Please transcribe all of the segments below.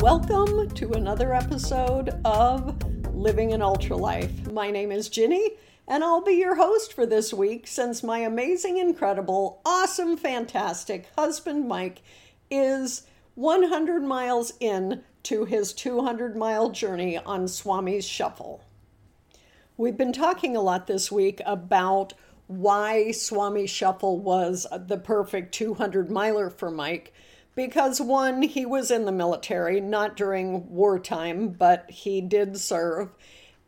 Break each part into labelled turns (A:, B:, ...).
A: Welcome to another episode of Living an Ultra Life. My name is Ginny, and I'll be your host for this week since my amazing, incredible, awesome, fantastic husband Mike is 100 miles in to his 200 mile journey on Swami's Shuffle. We've been talking a lot this week about why Swami Shuffle was the perfect 200 miler for Mike. Because one, he was in the military, not during wartime, but he did serve.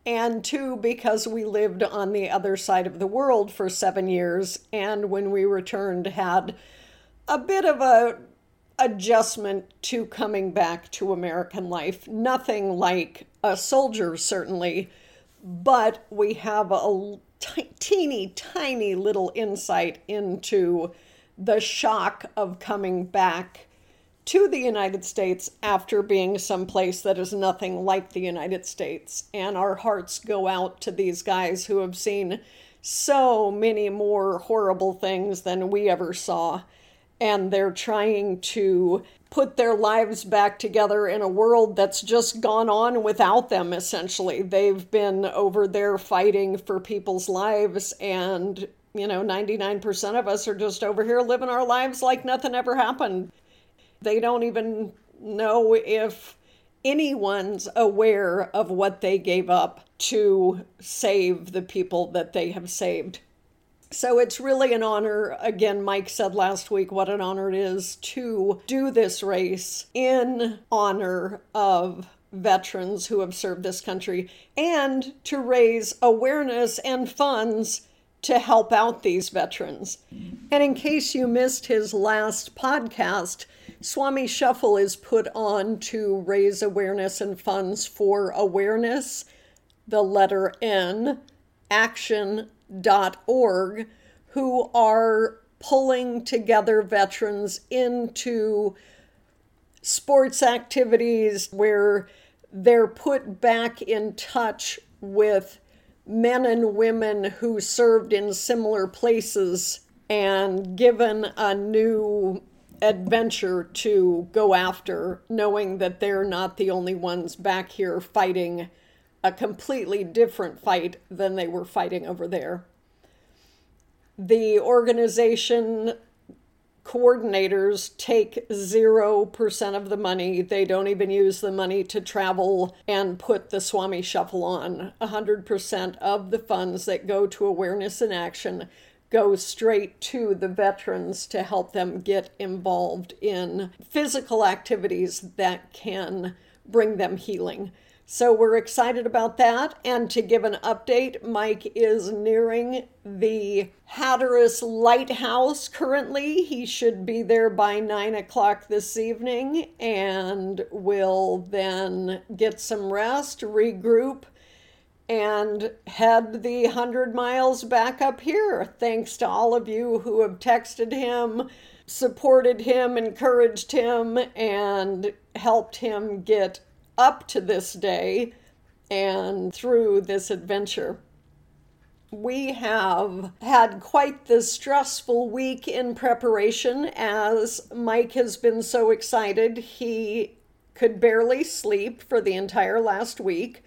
A: And two, because we lived on the other side of the world for seven years, and when we returned, had a bit of a adjustment to coming back to American life. Nothing like a soldier, certainly, but we have a t- teeny tiny little insight into the shock of coming back to the United States after being someplace that is nothing like the United States. And our hearts go out to these guys who have seen so many more horrible things than we ever saw. And they're trying to put their lives back together in a world that's just gone on without them, essentially. They've been over there fighting for people's lives, and, you know, 99% of us are just over here living our lives like nothing ever happened. They don't even know if anyone's aware of what they gave up to save the people that they have saved. So it's really an honor. Again, Mike said last week what an honor it is to do this race in honor of veterans who have served this country and to raise awareness and funds to help out these veterans. And in case you missed his last podcast, Swami Shuffle is put on to raise awareness and funds for awareness, the letter N, action org who are pulling together veterans into sports activities where they're put back in touch with men and women who served in similar places and given a new adventure to go after, knowing that they're not the only ones back here fighting a completely different fight than they were fighting over there. The organization coordinators take 0% of the money. They don't even use the money to travel and put the Swami Shuffle on. 100% of the funds that go to Awareness in Action go straight to the veterans to help them get involved in physical activities that can bring them healing. So we're excited about that. And to give an update, Mike is nearing the Hatteras Lighthouse currently. He should be there by nine o'clock this evening and will then get some rest, regroup, and head the 100 miles back up here. Thanks to all of you who have texted him, supported him, encouraged him, and helped him get up to this day and through this adventure. We have had quite the stressful week in preparation as Mike has been so excited. He could barely sleep for the entire last week.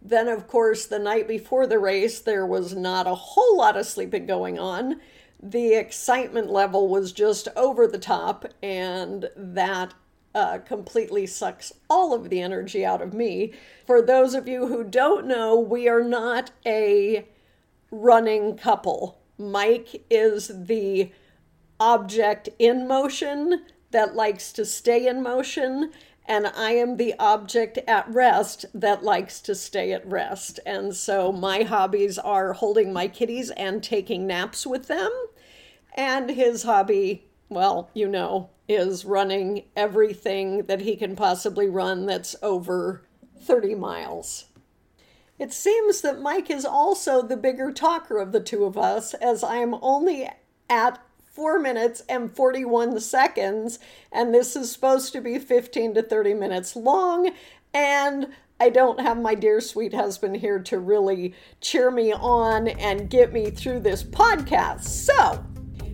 A: Then, of course, the night before the race, there was not a whole lot of sleeping going on. The excitement level was just over the top, and that uh, completely sucks all of the energy out of me. For those of you who don't know, we are not a running couple. Mike is the object in motion that likes to stay in motion, and I am the object at rest that likes to stay at rest. And so my hobbies are holding my kitties and taking naps with them. And his hobby, well, you know, is running everything that he can possibly run that's over 30 miles. It seems that Mike is also the bigger talker of the two of us, as I am only at 4 minutes and 41 seconds, and this is supposed to be 15 to 30 minutes long, and I don't have my dear sweet husband here to really cheer me on and get me through this podcast. So,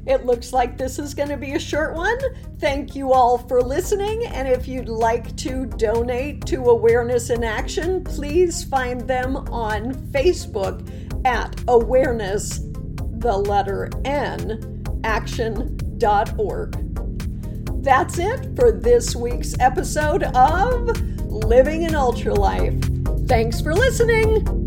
A: It looks like this is going to be a short one. Thank you all for listening. And if you'd like to donate to Awareness in Action, please find them on Facebook at Awareness, the letter N, action.org. That's it for this week's episode of Living an Ultra Life. Thanks for listening.